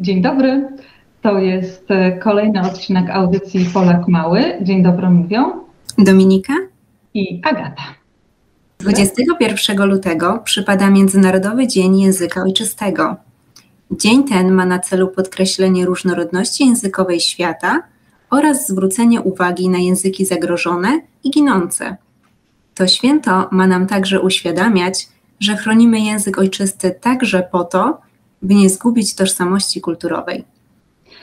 Dzień dobry. To jest e, kolejny odcinek audycji Polak Mały. Dzień dobry mówią Dominika i Agata. 21 lutego przypada Międzynarodowy Dzień Języka Ojczystego. Dzień ten ma na celu podkreślenie różnorodności językowej świata oraz zwrócenie uwagi na języki zagrożone i ginące. To święto ma nam także uświadamiać, że chronimy język ojczysty także po to, by nie zgubić tożsamości kulturowej.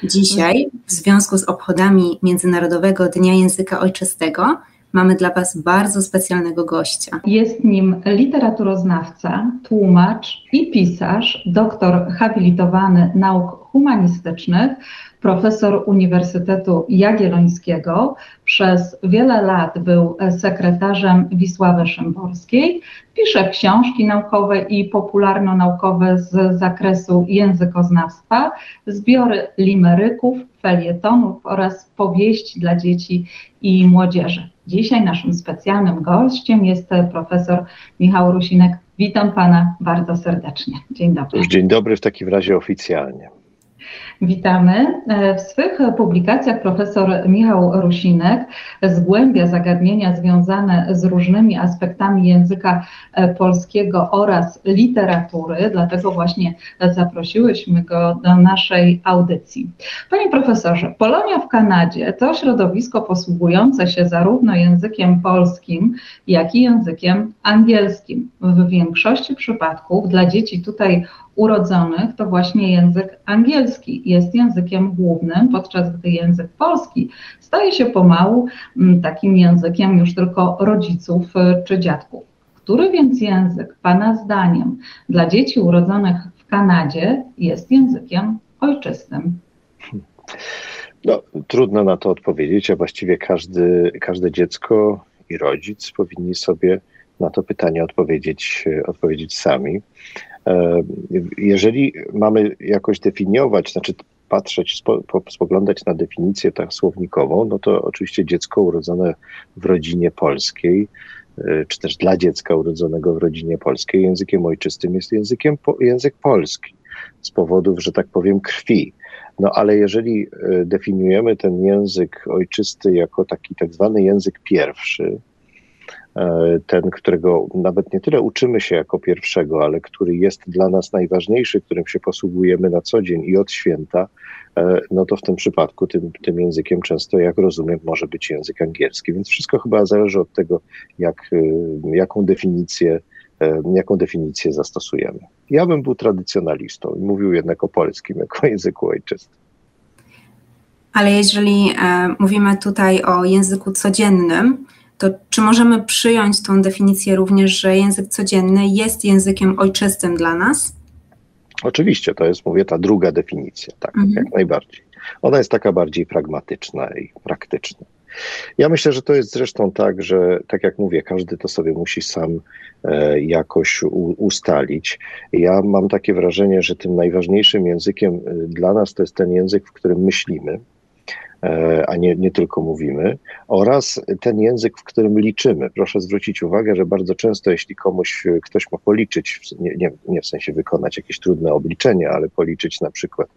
Dzisiaj, w związku z obchodami Międzynarodowego Dnia Języka Ojczystego, mamy dla Was bardzo specjalnego gościa. Jest nim literaturoznawca, tłumacz i pisarz, doktor habilitowany nauk humanistycznych, profesor Uniwersytetu Jagiellońskiego. Przez wiele lat był sekretarzem Wisławy Szymborskiej. Pisze książki naukowe i popularno-naukowe z zakresu językoznawstwa, zbiory limeryków, felietonów oraz powieści dla dzieci i młodzieży. Dzisiaj naszym specjalnym gościem jest profesor Michał Rusinek. Witam pana bardzo serdecznie. Dzień dobry. Dzień dobry w takim razie oficjalnie. Witamy. E, w swych publikacjach profesor Michał Rusinek zgłębia zagadnienia związane z różnymi aspektami języka e, polskiego oraz literatury, dlatego właśnie zaprosiłyśmy go do naszej audycji. Panie profesorze, Polonia w Kanadzie to środowisko posługujące się zarówno językiem polskim, jak i językiem angielskim. W większości przypadków dla dzieci tutaj urodzonych to właśnie język angielski jest językiem głównym, podczas gdy język polski staje się pomału mm, takim językiem już tylko rodziców y, czy dziadków. Który więc język, Pana zdaniem, dla dzieci urodzonych w Kanadzie jest językiem ojczystym? No, trudno na to odpowiedzieć, a właściwie każdy, każde dziecko i rodzic powinni sobie na to pytanie odpowiedzieć, odpowiedzieć sami. E, jeżeli mamy jakoś definiować, znaczy patrzeć, spo, spoglądać na definicję tak słownikową, no to oczywiście dziecko urodzone w rodzinie polskiej, e, czy też dla dziecka urodzonego w rodzinie polskiej, językiem ojczystym jest językiem, język polski, z powodów, że tak powiem, krwi. No ale jeżeli e, definiujemy ten język ojczysty jako taki tak zwany język pierwszy, ten, którego nawet nie tyle uczymy się jako pierwszego, ale który jest dla nas najważniejszy, którym się posługujemy na co dzień i od święta, e, no to w tym przypadku tym, tym językiem często, jak rozumiem, może być język angielski. Więc wszystko chyba zależy od tego, jak, e, jaką definicję jaką definicję zastosujemy. Ja bym był tradycjonalistą i mówił jednak o polskim jako języku ojczystym. Ale jeżeli e, mówimy tutaj o języku codziennym, to czy możemy przyjąć tą definicję również, że język codzienny jest językiem ojczystym dla nas? Oczywiście, to jest, mówię, ta druga definicja, tak, mhm. jak najbardziej. Ona jest taka bardziej pragmatyczna i praktyczna. Ja myślę, że to jest zresztą tak, że tak jak mówię, każdy to sobie musi sam e, jakoś u, ustalić. Ja mam takie wrażenie, że tym najważniejszym językiem e, dla nas to jest ten język, w którym myślimy, a nie, nie tylko mówimy, oraz ten język, w którym liczymy. Proszę zwrócić uwagę, że bardzo często, jeśli komuś ktoś ma policzyć, nie, nie, nie w sensie wykonać jakieś trudne obliczenie, ale policzyć na przykład,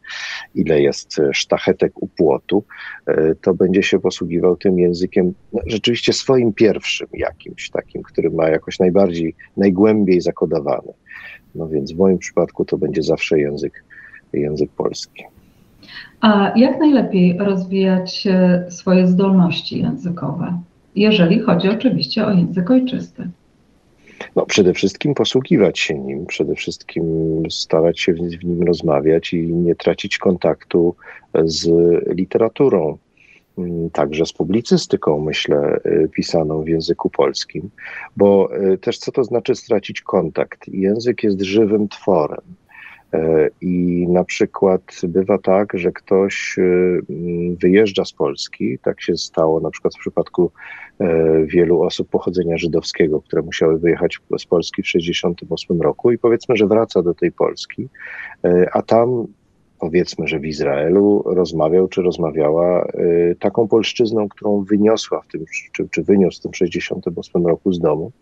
ile jest sztachetek u płotu, e, to będzie się posługiwał tym językiem no, rzeczywiście swoim pierwszym jakimś takim, który ma jakoś najbardziej, najgłębiej zakodowany. No więc w moim przypadku to będzie zawsze język, język polski. A jak najlepiej rozwijać e, swoje zdolności językowe, jeżeli chodzi oczywiście o język ojczysty? No, przede wszystkim posługiwać się nim, przede wszystkim starać się w nim rozmawiać i nie tracić kontaktu z literaturą, mm, także z publicystyką, myślę, e, pisaną w języku polskim, bo e, też co to znaczy stracić kontakt? Język jest żywym tworem. E, I na przykład bywa tak, że ktoś e, wyjeżdża z Polski, tak się stało na przykład w przypadku e, wielu osób pochodzenia żydowskiego, które musiały wyjechać z Polski w 1968 roku i powiedzmy, że wraca do tej Polski, a tam powiedzmy, że w Izraelu rozmawiał czy rozmawiała taką polszczyzną, którą wyniosła w tym, czy, czy wyniósł w tym 68 roku z domu,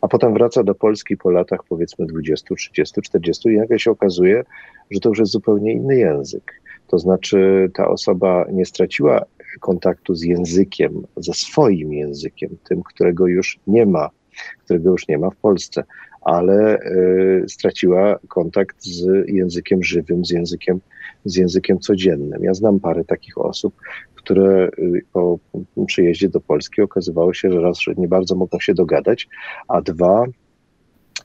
a potem wraca do Polski po latach powiedzmy 20, 30, 40 i nagle się okazuje, że to już jest zupełnie inny język. To znaczy ta osoba nie straciła kontaktu z językiem, ze swoim językiem, tym, którego już nie ma, którego już nie ma w Polsce, ale y, straciła kontakt z językiem żywym, z językiem, z językiem codziennym. Ja znam parę takich osób, które y, po przyjeździe do Polski okazywało się, że raz, że nie bardzo mogą się dogadać, a dwa,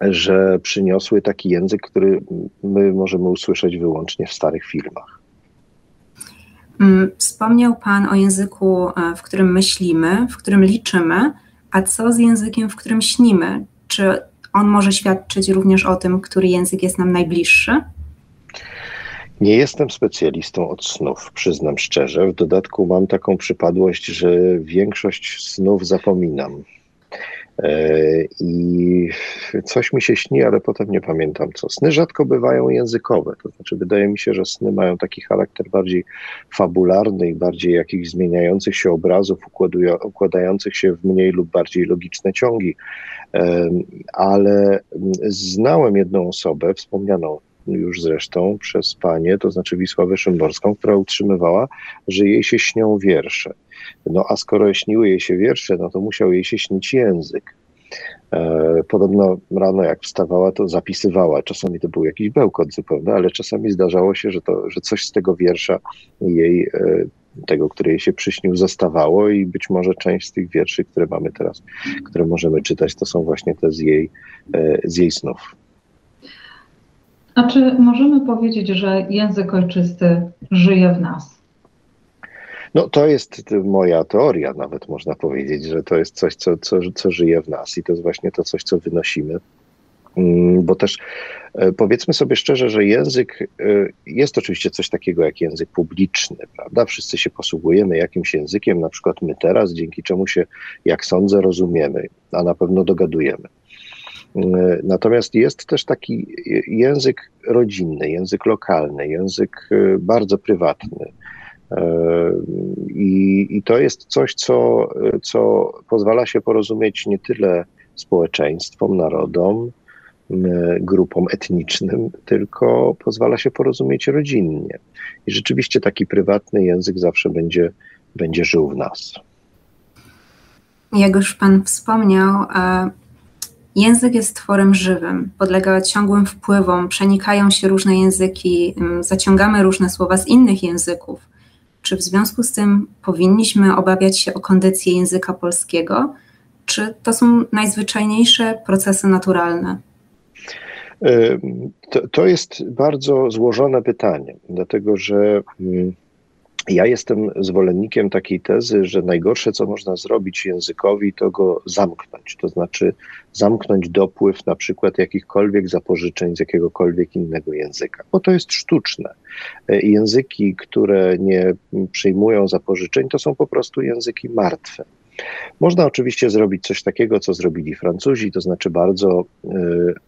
że przyniosły taki język, który my możemy usłyszeć wyłącznie w starych filmach. Mm, wspomniał Pan o języku, e, w którym myślimy, w którym liczymy, a co z językiem, w którym śnimy? Czy on może świadczyć również o tym, który język jest nam najbliższy? Nie jestem specjalistą od snów, przyznam szczerze. W dodatku mam taką przypadłość, że większość snów zapominam. E, I coś mi się śni, ale potem nie pamiętam co. Sny rzadko bywają językowe, to znaczy wydaje mi się, że sny mają taki charakter bardziej fabularny i bardziej jakichś zmieniających się obrazów, układających się w mniej lub bardziej logiczne ciągi. E, ale znałem jedną osobę, wspomnianą już zresztą przez panię, to znaczy Wisławę Szymborską, która utrzymywała, że jej się śnią wiersze. No a skoro śniły jej się wiersze, no to musiał jej się śnić język. E, podobno rano jak wstawała, to zapisywała. Czasami to był jakiś bełkot zupełny, ale czasami zdarzało się, że, to, że coś z tego wiersza jej, e, tego, który jej się przyśnił, zostawało i być może część z tych wierszy, które mamy teraz, które możemy czytać, to są właśnie te z jej, e, z jej snów. A czy możemy powiedzieć, że język ojczysty żyje w nas? No to jest moja teoria, nawet można powiedzieć, że to jest coś, co, co, co żyje w nas i to jest właśnie to coś, co wynosimy. Mm, bo też e, powiedzmy sobie szczerze, że język e, jest oczywiście coś takiego jak język publiczny, prawda? Wszyscy się posługujemy jakimś językiem, na przykład my teraz, dzięki czemu się, jak sądzę, rozumiemy, a na pewno dogadujemy. E, natomiast jest też taki język rodzinny, język lokalny, język e, bardzo prywatny. E, I, I, to jest coś, co, co pozwala się porozumieć nie tyle społeczeństwom, narodom, grupom etnicznym, tylko pozwala się porozumieć rodzinnie. I rzeczywiście taki prywatny język zawsze będzie, będzie żył w nas. Jak już Pan wspomniał, Język jest tworem żywym, podlega ciągłym wpływom, przenikają się różne języki, zaciągamy różne słowa z innych języków. Czy w związku z tym powinniśmy obawiać się o kondycję języka polskiego? Czy to są najzwyczajniejsze procesy naturalne? To, to jest bardzo złożone pytanie, dlatego że ja jestem zwolennikiem takiej tezy, że najgorsze, co można zrobić językowi, to go zamknąć. To znaczy zamknąć dopływ na przykład jakichkolwiek zapożyczeń z jakiegokolwiek innego języka, bo to jest sztuczne. Języki, które nie przyjmują zapożyczeń, to są po prostu języki martwe. Można oczywiście zrobić coś takiego, co zrobili Francuzi, to znaczy bardzo y,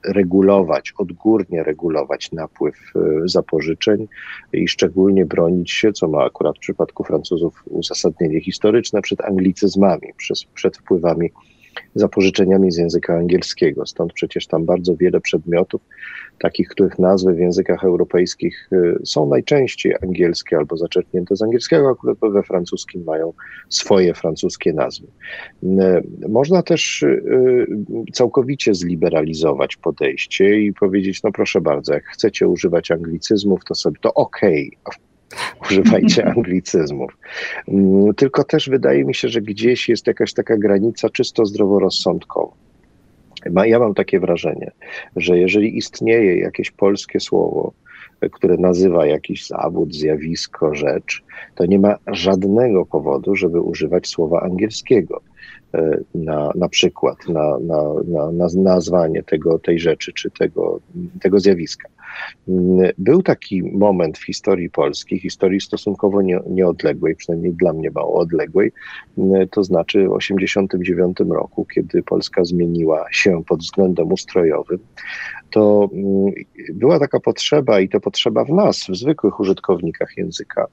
regulować, odgórnie regulować napływ y, zapożyczeń i szczególnie bronić się, co ma akurat w przypadku Francuzów uzasadnienie historyczne, przed anglicyzmami, przed, przed wpływami zapożyczeniami z języka angielskiego. Stąd przecież tam bardzo wiele przedmiotów, takich, których nazwy w językach europejskich y, są najczęściej angielskie albo zaczerpnięte z angielskiego, akurat we francuskim mają swoje francuskie nazwy. Y, można też y, całkowicie zliberalizować podejście i powiedzieć, no proszę bardzo, jak chcecie używać anglicyzmów, to sobie to okej, okay używajcie anglicyzmów. Mm, tylko też wydaje mi się, że gdzieś jest jakaś taka granica czysto zdroworozsądkowa. Ja mam takie wrażenie, że jeżeli istnieje jakieś polskie słowo, które nazywa jakiś zawód, zjawisko, rzecz, to nie ma żadnego powodu, żeby używać słowa angielskiego. Na, na przykład, na, na, na, na nazwanie tego, tej rzeczy czy tego, tego zjawiska. Był taki moment w historii Polski, historii stosunkowo nie, nieodległej, przynajmniej dla mnie mało odległej, to znaczy w 1989 roku, kiedy Polska zmieniła się pod względem ustrojowym, to mm, była taka potrzeba i to potrzeba w nas, w zwykłych użytkownikach języka,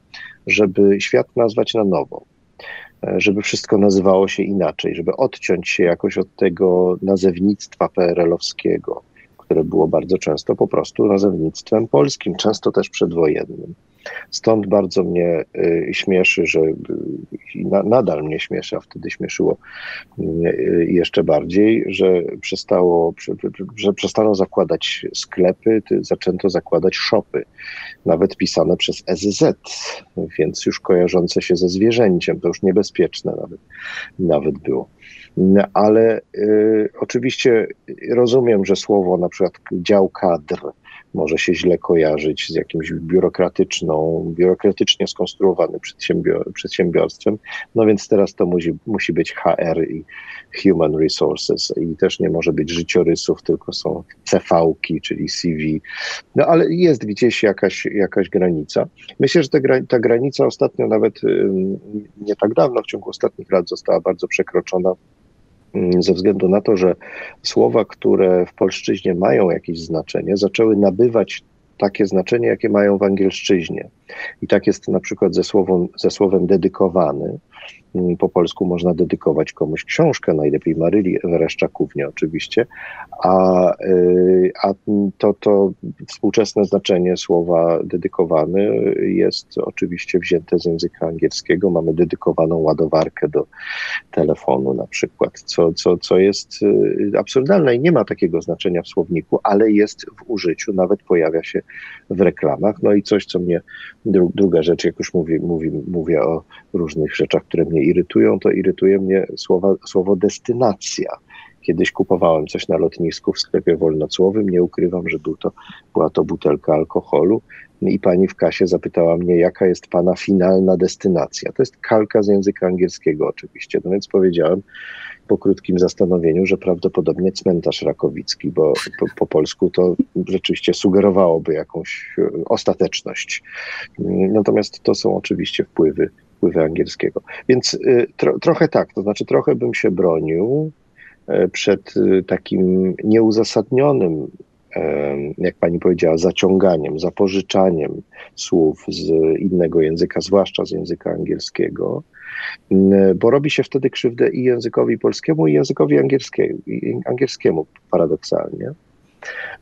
żeby świat nazwać na nowo żeby wszystko nazywało się inaczej, żeby odciąć się jakoś od tego nazewnictwa PRL-owskiego, które było bardzo często po prostu nazewnictwem polskim, często też przedwojennym. Stąd bardzo mnie y, śmieszy, że y, nadal mnie śmieszy, a wtedy śmieszyło y, jeszcze bardziej, że przestało, że przestano zakładać sklepy, zaczęto zakładać shopy, nawet pisane przez SZ, więc już kojarzące się ze zwierzęciem, to już niebezpieczne nawet, nawet było. Ale y, oczywiście rozumiem, że słowo na przykład dział kadr może się źle kojarzyć z jakimś biurokratyczną, biurokratycznie skonstruowanym przedsiębior przedsiębiorstwem. No więc teraz to musi, musi być HR i Human Resources i też nie może być życiorysów, tylko są CV-ki, czyli CV. No ale jest gdzieś jakaś, jakaś granica. Myślę, że ta, ta granica ostatnio nawet nie tak dawno, w ciągu ostatnich lat została bardzo przekroczona ze względu na to, że słowa, które w polszczyźnie mają jakieś znaczenie, zaczęły nabywać takie znaczenie, jakie mają w angielszczyźnie. I tak jest na przykład ze, ze słowem dedykowany. Po polsku można dedykować komuś książkę, najlepiej Maryli Wereszczakównie oczywiście, a, y, a to, to współczesne znaczenie słowa dedykowany jest oczywiście wzięte z języka angielskiego. Mamy dedykowaną ładowarkę do telefonu na przykład, co, co, co jest y, absurdalne i nie ma takiego znaczenia w słowniku, ale jest w użyciu, nawet pojawia się w reklamach. No i coś, co mnie, druga rzecz, jak już mówię, mówię, mówię o różnych rzeczach, które mnie irytują, to irytuje mnie słowa, słowo destynacja. Kiedyś kupowałem coś na lotnisku w sklepie wolnocłowym, nie ukrywam, że był to, była to butelka alkoholu i pani w kasie zapytała mnie, jaka jest pana finalna destynacja. To jest kalka z języka angielskiego oczywiście, no więc powiedziałem po krótkim zastanowieniu, że prawdopodobnie cmentarz rakowicki, bo po, po polsku to rzeczywiście sugerowałoby jakąś e, ostateczność. Natomiast to są oczywiście wpływy wpływy angielskiego. Więc y, tro, trochę tak, to znaczy trochę bym się bronił e, przed y, takim nieuzasadnionym, jak pani powiedziała, zaciąganiem, zapożyczaniem słów z innego języka, zwłaszcza z języka angielskiego, bo robi się wtedy krzywdę i językowi polskiemu, i językowi angielskiemu, paradoksalnie.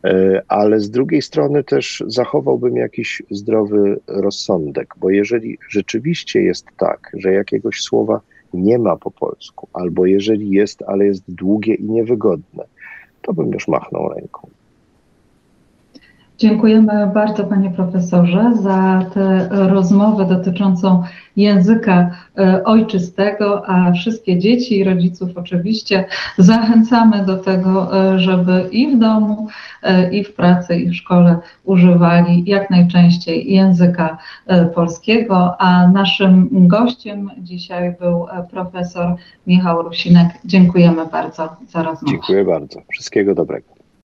E, ale z drugiej strony też zachowałbym jakiś zdrowy rozsądek, bo jeżeli rzeczywiście jest tak, że jakiegoś słowa nie ma po polsku, albo jeżeli jest, ale jest długie i niewygodne, to bym już machnął ręką. Dziękujemy bardzo Panie Profesorze za tę rozmowę dotyczącą języka e, ojczystego, a wszystkie dzieci i rodziców oczywiście zachęcamy do tego, e, żeby i w domu, e, i w pracy, i w szkole używali jak najczęściej języka polskiego, a naszym gościem dzisiaj był profesor Michał Rusinek. Dziękujemy bardzo za rozmowę. Dziękuję bardzo. Wszystkiego dobrego.